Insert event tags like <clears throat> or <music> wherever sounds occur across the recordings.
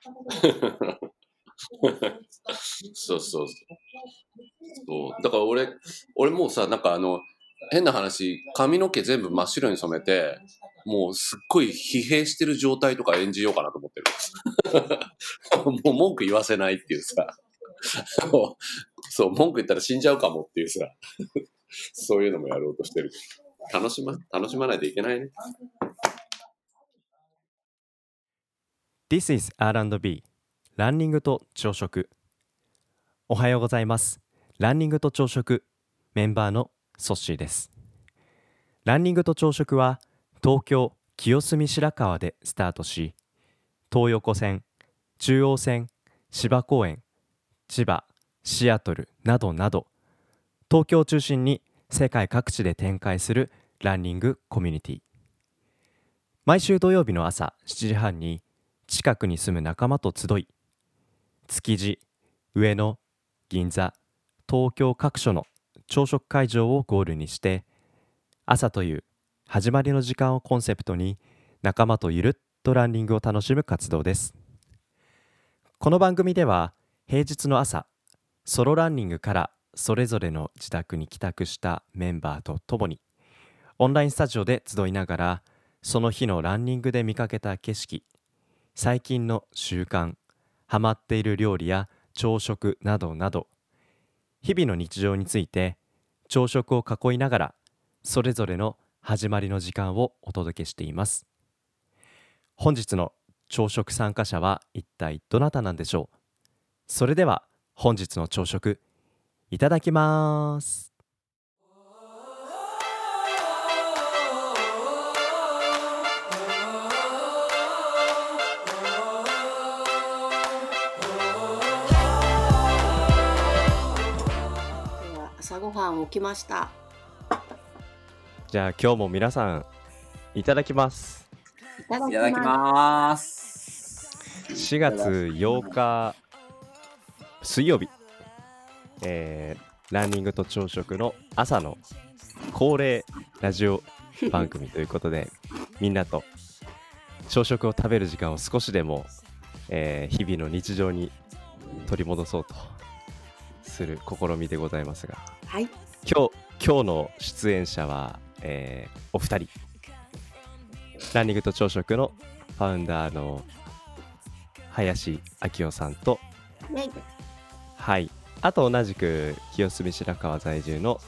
<laughs> そうそうそう。そう。だから俺、俺もうさ、なんかあの、変な話、髪の毛全部真っ白に染めて、もうすっごい疲弊してる状態とか演じようかなと思ってる。<laughs> もう文句言わせないっていうさ。<laughs> そう、文句言ったら死んじゃうかもっていうさ。そういうのもやろうとしてる。楽しま、楽しまないといけないね。This is R&B ランニングと朝食。おはようございます。ランニングと朝食メンバーのソッシーです。ランニングと朝食は東京清澄白河でスタートし東横線中央線芝公園千葉シアトルなどなど東京を中心に世界各地で展開するランニングコミュニティ。毎週土曜日の朝7時半に近くに住む仲間と集い築地上野銀座東京各所の朝食会場をゴールにして朝という始まりの時間をコンセプトに仲間とゆるっとランニングを楽しむ活動です。この番組では平日の朝ソロランニングからそれぞれの自宅に帰宅したメンバーと共にオンラインスタジオで集いながらその日のランニングで見かけた景色最近の習慣ハマっている料理や朝食などなど日々の日常について朝食を囲いながらそれぞれの始まりの時間をお届けしています。本日の朝食参加者は一体どなたなんでしょう？それでは本日の朝食いただきます。ごはん起きました。じゃあ今日も皆さんいただきますいただきいただきます。ます。4月8日水曜日、えーランニングと朝食の朝の恒例ラジオ番組ということで <laughs> みんなと朝食を食べる時間を少しでも、えー日々の日常に取り戻そうとする試みでございますがはい。今日今日の出演者は、えーお二人ランニングと朝食のファウンダーの林明夫さんとね、はいあと同じく清澄白河在住の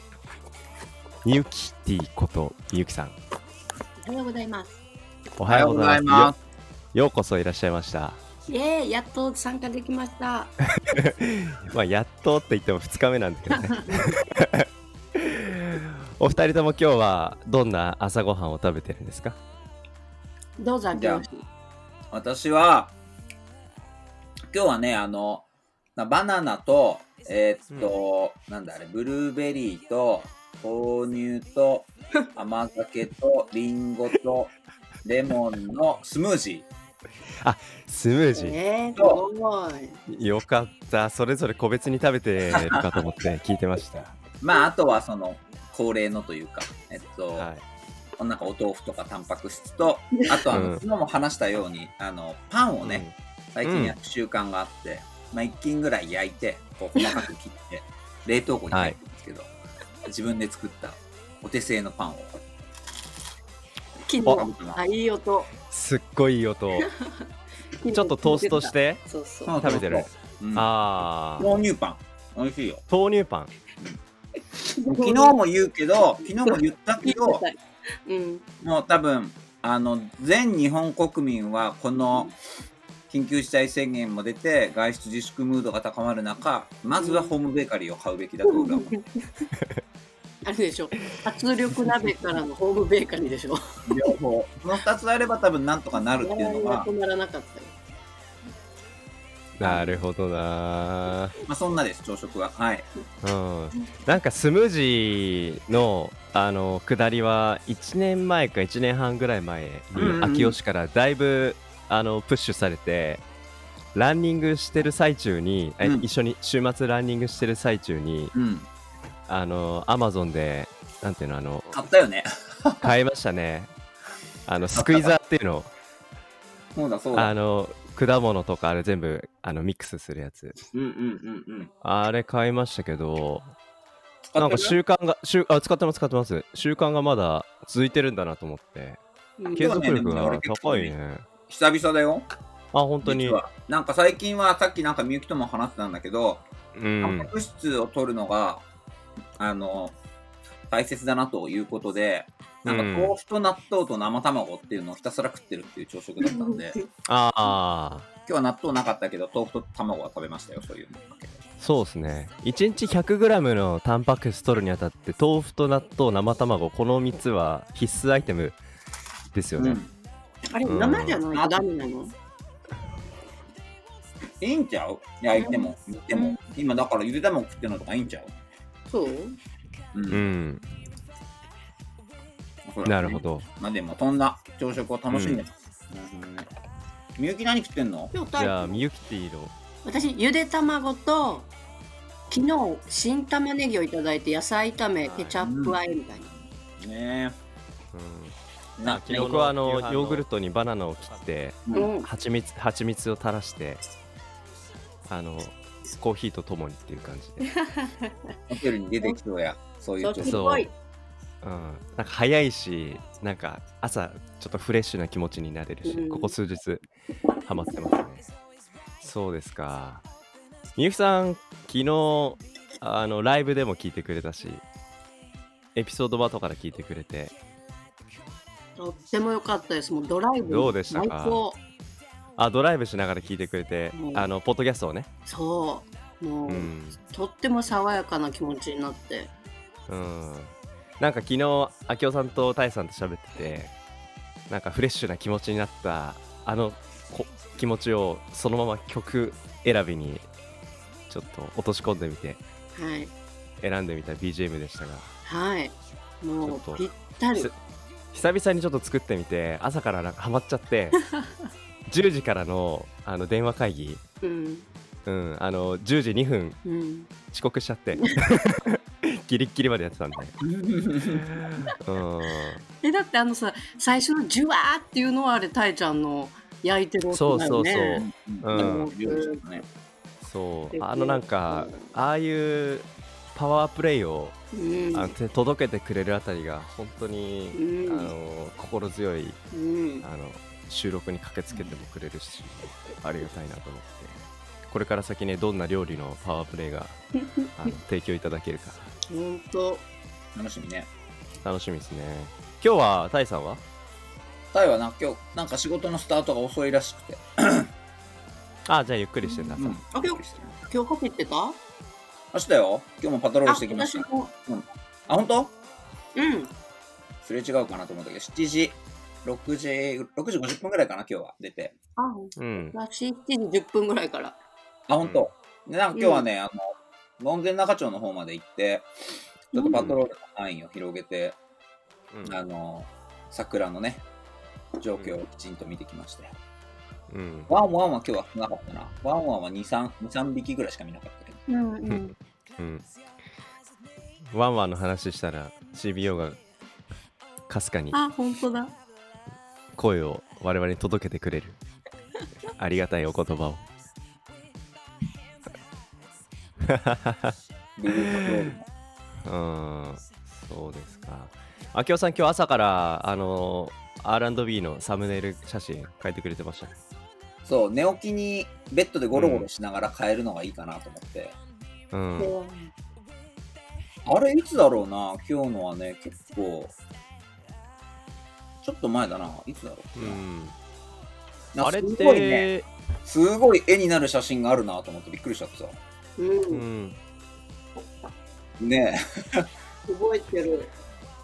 みゆきティことみゆきさんおはようございます。おおはようございます。よようこそいらっしゃいましたイエーイ、やっと参加できました。<laughs> まあやっとって言っても2日目なんだけどね <laughs> お二人とも今日はどんな朝ごはんを食べてるんですか？どうぞ、じゃあ。私は、今日はね、あの、なバナナと、えーっと、なんだあれ、ブルーベリーと、豆乳と、<laughs> 甘酒と、リンゴと、レモンのスムージスムージー。えー、すごい。よかった。それぞれ個別に食べてるかと思って聞いてました。ー。<laughs> まあ、あとはその、恒例のというか、えっと、はい。なんかお豆腐とかタンパク質と、あとあの、うん。昨日も話したように、あの、パンをね、最近やる習慣があって、まあ、1斤ぐらい焼いてこう細かく切って冷凍庫に入ってるんですけど、自分で作ったお手製のパンを昨お日、あ、いい音。すっごいいい音。<laughs> ちょっとトーストし。て。そうそう。そう食べてる、うん。ああ豆乳パン。美味しいよ。豆乳パン。<laughs> 昨日も言うけど昨日も言ったけど <laughs> うん。もう多分あの全日本国民はこの緊急事態宣言も出て外出自粛ムードが高まる中まずはホームベーカリーを買うべきだと俺は思うあれでしょ。圧力鍋からのホームベーカリーでしょ。両方この2つあれば多分なんとかなるっていうのが。止まらなかったよ。なるほどな。まあそんなです朝食は。はい。うん。なんかスムージーのあの下りは1年前か1年半ぐらい前うんうんうん。に秋吉からだいぶあのプッシュされてランニングしてる最中に、えうん。一緒に週末ランニングしてる最中にうんあのアマゾンでなんていうのあの買ったよね。<laughs> 買いましたね。あのスクイザーっていうのそうだそうだ。あの果物とかあれ全部あのミックスするやつ。うんうんうんうん。あれ買いましたけどなんか習慣が習あ使ってます使ってます。習慣がまだ続いてるんだなと思って。うん継続力が高いね。久々だよ。あ本当に。なんか最近はさっきなんかみゆきとも話してたんだけど、うん。タンパク質を取るのが、あの、大切だなということで、なんかうん。豆腐と納豆と生卵っていうのをひたすら食ってるっていう朝食だったんで、今ああ日は納豆なかったけど、豆腐と卵は食べましたよ、そういうの。かけて。そうですね。1日 100g のタンパク質取るにあたって豆腐と納豆生卵この3つは必須アイテムですよね、うん。あれ、うん。生じゃない？とダメなの？いいんちゃう？焼いても、煮ても。今だからゆで卵食ってるのとかいいんちゃう？そう？う。うん。んおそら。くねなるほ。ど。まあでも、そんな朝食を楽しんでます。みゆき何食ってんの？じゃあみゆきティーの私ゆで卵と昨日新玉ねぎをいただいて野菜炒めケチャップ和えみたいな、ねうん。え。な昨日僕はあのヨーグルトにバナナを切ってうんうん。蜂蜜蜂蜜を垂らしてあのコーヒーとともにっていう感じで、ホテルに出てきそうや。そういうそっ朝食。ち。っぽい。うん、なんか早いしなんか朝ちょっとフレッシュな気持ちになれるし、うん。ここ数日ハマってますね。そうですか。みゆきさん昨日あのライブでも聞いてくれたしエピソードバとから聞いてくれて。とっても良かったです。もうドライブどうでしたか？最高あドライブしながら聞いてくれて、う。んあのポッドキャストをね。そう。もう、うん。とっても爽やかな気持ちになって。うん。なんか昨日明夫さんとタイさんと喋っててなんかフレッシュな気持ちになったあのこ気持ちをそのまま曲選びにちょっと落とし込んでみてはい。選んでみた BGM でしたがはい。もちょっとうぴったり。す久々にちょっと作ってみて朝からなんかハマっちゃって10時からのあの電話会議、うん。うん、あの10時2分うん。遅刻しちゃって。<laughs> ギリッギリまでやってたんで、<laughs> うん、えだってあのさ最初のジュワーっていうのはあれタイちゃんの焼いてる音だよね。そううんう。ん。料理とかねそう。であのなんかああいうパワープレイをうん。あのて届けてくれるあたりが本当に、うん。あの心強いうん。あの収録に駆けつけてもくれるしありがたいなと思って。これから先ねどんな料理のパワープレイが <laughs> あの提供いただけるか。本当楽しみね。楽しみですね。今日はタイさんは？タイはな、今日、なんか仕事のスタートが遅いらしくて。あじゃあゆっくりしてんだ、うん。あ今日今日走ってた？明日よ。今日もパトロールしてきました。あ私も。あ、本当？うん。すれ違うかなと思ったけど、7時、6時、6時50分ぐらいかな、今日は出て。あうん。私7時10分ぐらいから。あ、本当。で、なんか今日はね、あの、門前仲町の方まで行って、ちょっとパトロールの範囲を広げて、うん。あの、桜のね、状況をきちんと見てきましたよ。うん。ワンワンは今日はなかったな。ワンワンは2、3、2、3匹ぐらいしか見なかったけど。うんうん。うん。ワンワンの話したら CBO がかすかに。あ本当だ声を我々に届けてくれる。ありがたいお言葉を。<laughs> うんそうですか。明夫さん今日朝からあの R&B のサムネイル写真書いてくれてましたね。そう、寝起きにベッドでゴロゴロしながら変えるのがいいかなと思って。うん。あれ、いつだろうな、今日のはね、結構、ちょっと前だな、いつだろう？うん。なんかあれっすごいね、て、すごい絵になる写真があるなと思ってびっくりしちゃってさ。うん。うんね <laughs> 覚えてる。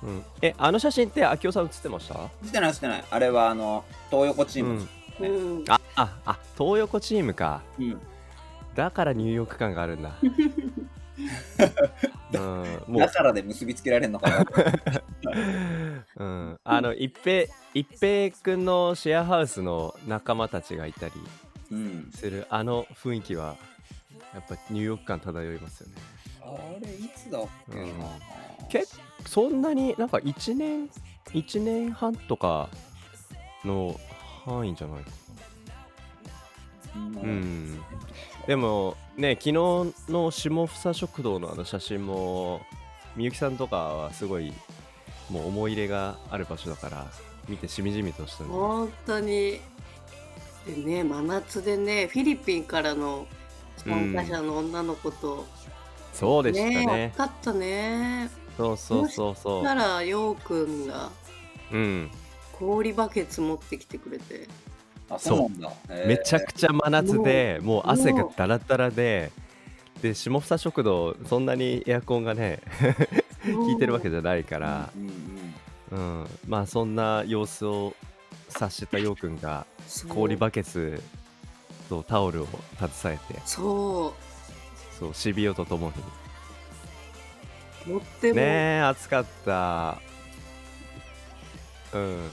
うん、えあの写真って明夫さん写ってました？え、してないしてない。あれはあの、東横チーム。うん。あああ東横チームか。うん。だからニューヨーク感があるんだ <laughs> <laughs> うんもう。だからで結びつけられるのかな。<laughs> うん、あの一平一平君のシェアハウスの仲間たちがいたりうん。するあの雰囲気はやっぱニューヨーク感漂いますよね。あれ、いつだっけな。うん。けそんなになんか1年1年半とかの範囲じゃないかうん。なうん。でもね昨日の下房食堂のあの写真もみゆきさんとかはすごいもう思い入れがある場所だから見てしみじみとしたね。本当に。でね真夏でねフィリピンからの参加者の女の子と、そうでしたね。ねよかったね。そうそうそうそだからようくんがううん。氷バケツ持ってきてくれて。あ、そうめちゃくちゃ真夏でもう汗がダラダラでで下房食堂そんなにエアコンがね効いてるわけじゃないから、うんうん。うん、まあそんな様子を察したようくんが氷バケツとタオルを携えてそう。そうシビオとともに。とっても、ねえ暑かった。うん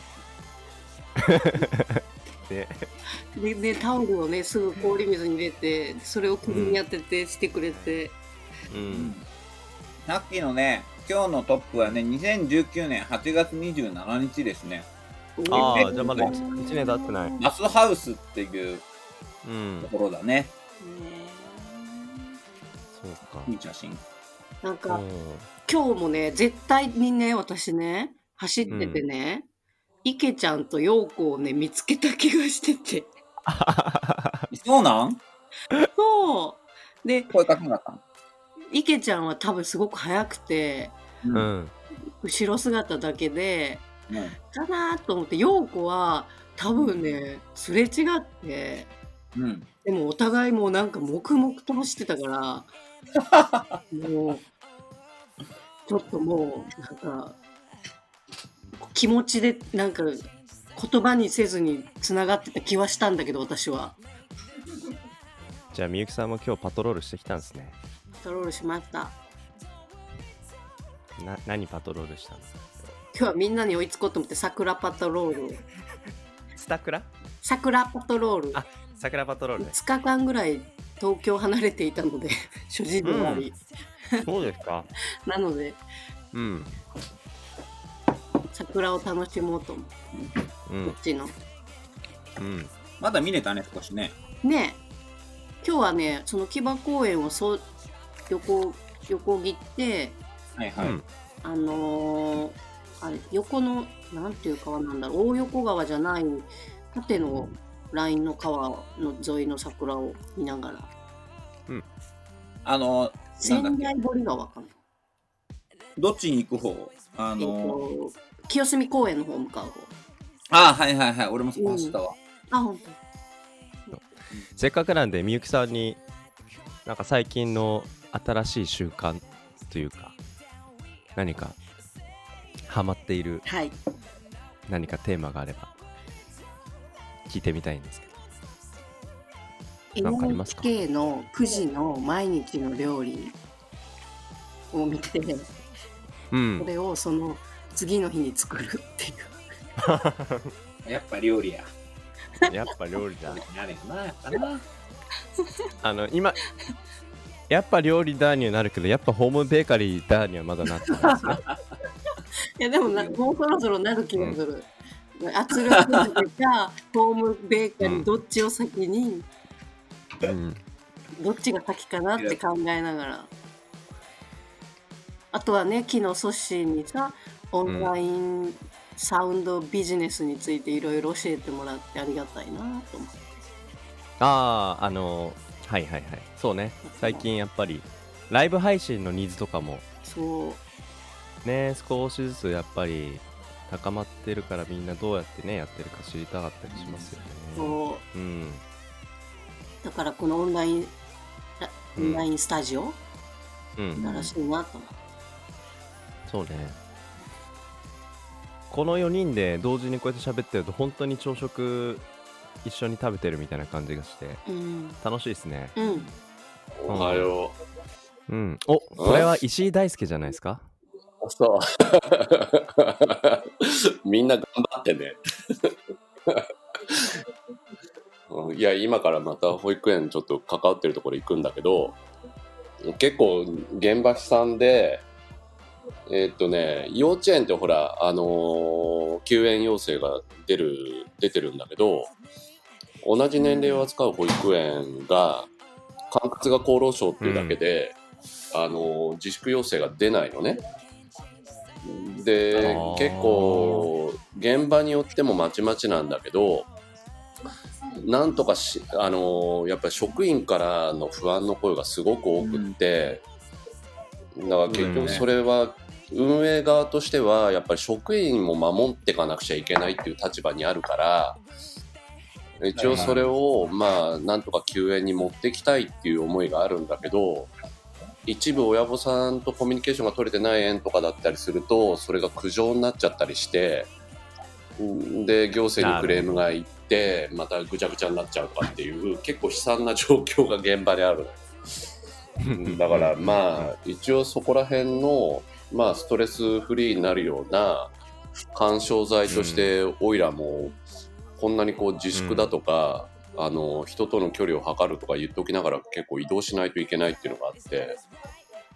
<laughs> ねでねタオルをねすぐ氷水に入れてそれを首に当ててしてくれて、うん。さっきのね、今日のトップはね、2019年8月27日ですね。ああえじゃあまだ 1, 年経ってない。マスハウスっていううん。ところだね。そうか。いい写真。なんか、うん。今日もね絶対にね私ね走っててね、池ちゃんと陽子をね見つけた気がしてて。<laughs> そうなん？そう。で声かけなかった池ちゃんは多分すごく速くてのう。ん。後ろ姿だけでうん。かなと思って陽子は多分ねすれ違ってうん。でもお互いもうなんか黙々と走ってたから <laughs> もうちょっともうなんか気持ちでなんか言葉にせずにつながってた気はしたんだけど私は。じゃあみゆきさんも今日パトロールしてきたんですね。パトロールしました。な何パトロールしたの？今日はみんなに追いつこうと思って桜パトロールを。スタクラ？桜パトロール。あ桜パトロールね。5日間ぐらい東京離れていたので諸事情あり、そうですか。<laughs> なので。うん桜を楽しもうと思う。うん。こっちの。うん。まだ見れたね、少しね。ねえ。今日はねその木場公園をそう横横切ってはいはい。うん。あのーあれ横のなんていう川なんだろう。大横川じゃない縦のラインの川の沿いの桜を見ながら。あの、なんだ仙っけ？台堀川かな、どっちに行く方？あの、と清澄公園の方向かう方。あはいはいはい。俺もそこ走ったわ。あ本せっかくなんでみゆきさんになんか最近の新しい習慣というか何かハマっている当はい。何かテーマがあれば聞いてみたいんですけど。なんかありますか？NHK の9時の毎日の料理を見て。うん。それをその次の日に作るっていう <laughs> やっぱ料理や。やっぱ料理だなれよな、やっぱな。あの今やっぱ料理だにはなるけどやっぱホームベーカリーだにはまだなってないですね <laughs> いやでもなもうそろそろなる気がする。圧力鍋かホームベーカリうんーどっちを先に、うんどっちが先かなって考えながら。あとはね昨日ソッシーにさオンラインサウンドビジネスについていろいろ教えてもらってありがたいなと思って。あああのはいはいはい。そうね。最近やっぱりライブ配信のニーズとかもそう。ね少しずつやっぱり高まってるからみんなどうやってねやってるか知りたかったりしますよね。そう。うん。だからこのオンラインラオンラインスタジオ、うん。新しいなと思って。そうねこの4人で同時にこうやって喋ってると本当に朝食一緒に食べてるみたいな感じがしてうん楽しいですねうんおはようんおこれは石井大輔じゃないですか？う。そう。<laughs> みんな頑張ってね。う <laughs> んいや、今からまた保育園ちょっと関わってるところ行くんだけど、結構現場悲惨で、えーっとね、幼稚園ってほら、あのーの救援要請が出る出てるんだけど同じ年齢を扱う保育園が管轄が厚労省っていうだけで、あの自粛要請が出ないのね。で結構現場によってもまちまちなんだけどなんとかしあのやっぱり職員からの不安の声がすごく多くって、だから結局それは運営側としてはやっぱり職員も守っていかなくちゃいけないっていう立場にあるから一応それをまあなんとか救援に持ってきたいっていう思いがあるんだけど一部親御さんとコミュニケーションが取れてない園とかだったりするとそれが苦情になっちゃったりしてんで行政にクレームがいってまたぐちゃぐちゃになっちゃうとかっていう結構悲惨な状況が現場であるだからまあ一応そこら辺のまあストレスフリーになるような緩衝材としてオイラもこんなにこう自粛だとか、あの人との距離を測るとか言っておきながら結構移動しないといけないっていうのがあって、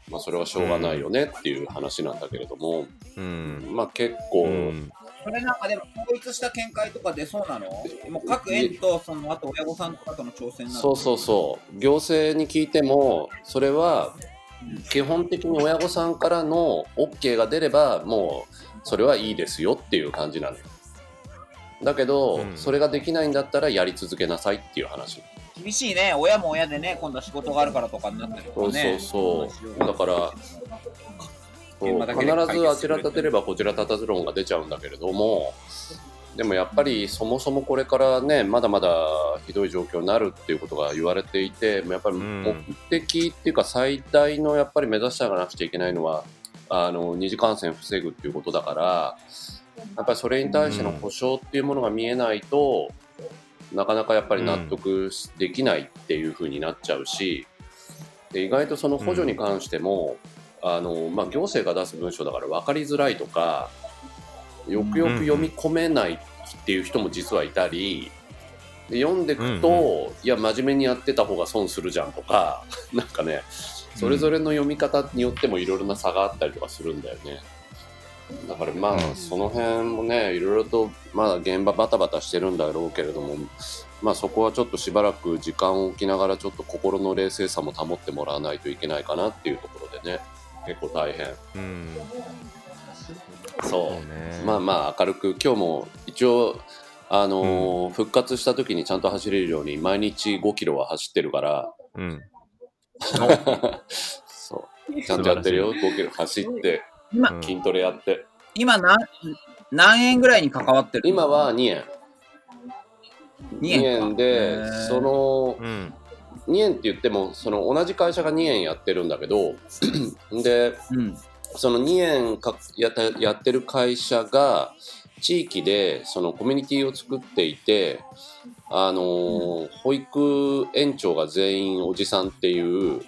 まあ、それはしょうがないよねっていう話なんだけれども、うん。まあ結構、うんそれなんかでも統一した見解とか出そうなの？もう各園とそのあと親御さんとかとの挑戦なの？そうそうそう。行政に聞いてもそれは基本的に親御さんからの OK が出ればもうそれはいいですよっていう感じなのよ。だけど、うん。それができないんだったらやり続けなさいっていう話。厳しいね。親も親でね今度は仕事があるからとかになったりとそうかねそうそう。だから必ずあちら立てればこちら立たず論が出ちゃうんだけれどもでもやっぱりそもそもこれからねまだまだひどい状況になるっていうことが言われていてやっぱりん目的っていうか最大のやっぱり目指していかなくちゃいけないのはあの二次感染防ぐっていうことだからやっぱりそれに対しての保証っていうものが見えないと、なかなかやっぱり納得しできないっていう風になっちゃうしで意外とその補助に関しても、あのまあ、行政が出す文章だから分かりづらいとかよくよく読み込めないっていう人も実はいたりで読んでいくと、うんいや真面目にやってた方が損するじゃんとか <laughs> なんかねそれぞれの読み方によってもいろいろな差があったりとかするんだよね。だからまあ、うん。その辺もねいろいろとまだ現場バタバタしてるんだろうけれどもまあそこはちょっとしばらく時間を置きながらちょっと心の冷静さも保ってもらわないといけないかなっていうところでね結構大変。うん。そう。そうね。まあまあ明るく今日も一応あのー復活した時にちゃんと走れるように毎日5キロは走ってるから。うん。<laughs> そう。ちゃんとやってるよ。5キロ走って今うん筋トレやって。今何何円ぐらいに関わってる今は2円。2 2円か。円でそのうん2円って言ってもその同じ会社が2円やってるんだけど <clears throat> でうん。その2円かややってる会社が地域でそのコミュニティを作っていてあのー保育園長が全員おじさんっていう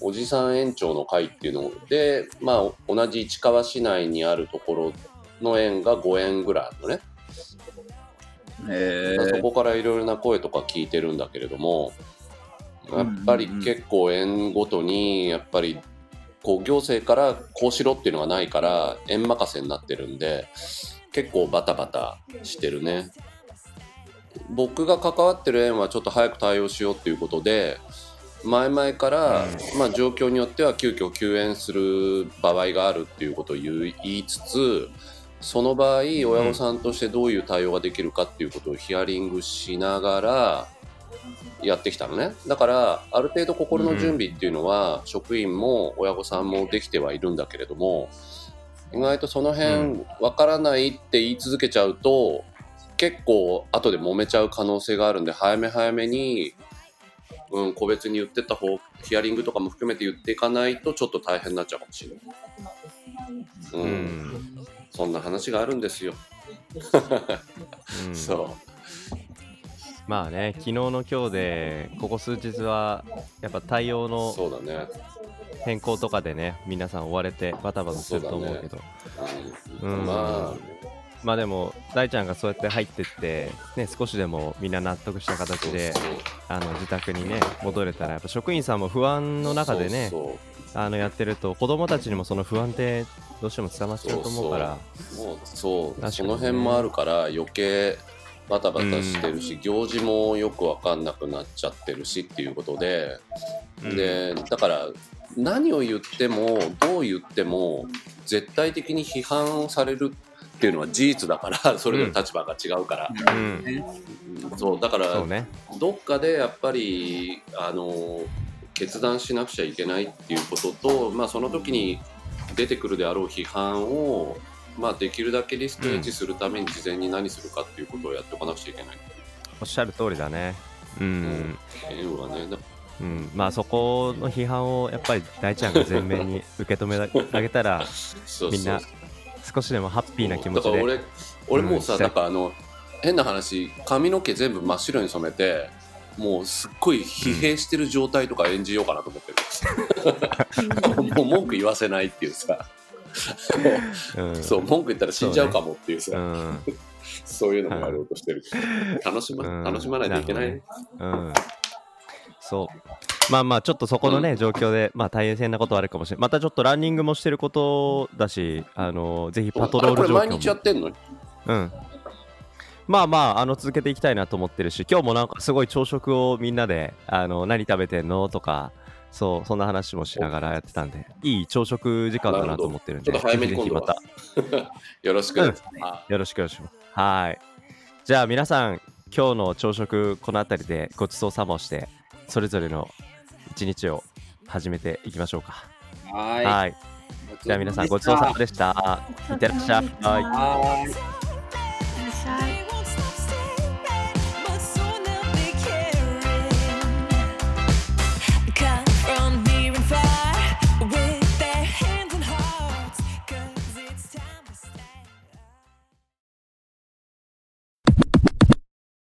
おじさん園長の会っていうのでまあ同じ市川市内にあるところの園が5円ぐらいあるのね。そこからいろいろな声とか聞いてるんだけれどもやっぱり結構園ごとにやっぱりこう行政からこうしろっていうのがないから園任せになってるんで結構バタバタしてるね。僕が関わってる園はちょっと早く対応しようっていうことで前々から、まあ、状況によっては急遽休園する場合があるっていうことを言い言いつつその場合親御さんとしてどういう対応ができるかっていうことをヒアリングしながらやってきたのね。だからある程度心の準備っていうのは、職員も親御さんもできてはいるんだけれども意外とそのう辺わからないって言い続けちゃうと結構後で揉めちゃう可能性があるんで早め早めに、うん、個別に言ってった方ヒアリングとかも含めて言っていかないとちょっと大変になっちゃうかもしれない。うん。うん。そんな話があるんですよ。うん。<laughs> そまあね昨日の今日でここ数日はやっぱ対応う。のそうだね。変更とかでね皆さん追われてバタバタすると思うけど。うんうん。まあ、まあでも大ちゃんがそうやって入ってって、ね、少しでもみんな納得した形であの自宅にね戻れたらやっぱ職員さんも不安の中でねそうあのやってると子供たちにもその不安ってどうしても伝わっちゃうと思うから。そう。もうそう、確かにね。その辺もあるから余計バタバタしてるし、行事もよくわかんなくなっちゃってるしっていうことで、でだから何を言ってもどう言っても絶対的に批判をされるっていうのは事実だから <laughs> それぞれ立場が違うから、うん。ねそうだからどっかでやっぱりあの決断しなくちゃいけないっていうことと、まあ、その時に出てくるであろう批判を、まあ、できるだけリスクエッジするために事前に何するかっていうことをやっておかなくちゃいけない。おっしゃる通りだね。うん、いうのはねだうん、まあそこの批判をやっぱり大ちゃんが前面に受け止めてあ <laughs> げたらみんな少しでもハッピーな気持ちで。俺俺もうさ、うん。なんかあの変な話髪の毛全部真っ白に染めてもうすっごい疲弊してる状態とか演じようかなと思ってる、<laughs> もう文句言わせないっていうさ、うん。<laughs> そう文句言ったら死んじゃうかもっていうさ。うん <laughs> そういうのもやろうとしてる楽しま、うん。楽しまないといけない、うん、そう。まあまあちょっとそこのね、状況でまあ大変なことはあるかもしれない。またちょっとランニングもしてることだしあのぜひパトロール状況も。毎日やってんの？うん。まあまああの続けていきたいなと思ってるし今日もなんかすごい朝食をみんなであの何食べてんの？とかそうそんな話もしながらやってたんでいい朝食時間だなと思ってるんでちょっと早めに今度は <laughs> よろしく、うんあよろしくお願いします。はい。じゃあ皆さん、今日の朝食、この辺りでごちそうさまをして、それぞれの一日を始めていきましょうか。はい。はい。じゃあ皆さん、ごちそうさまでした。いってらっしゃい。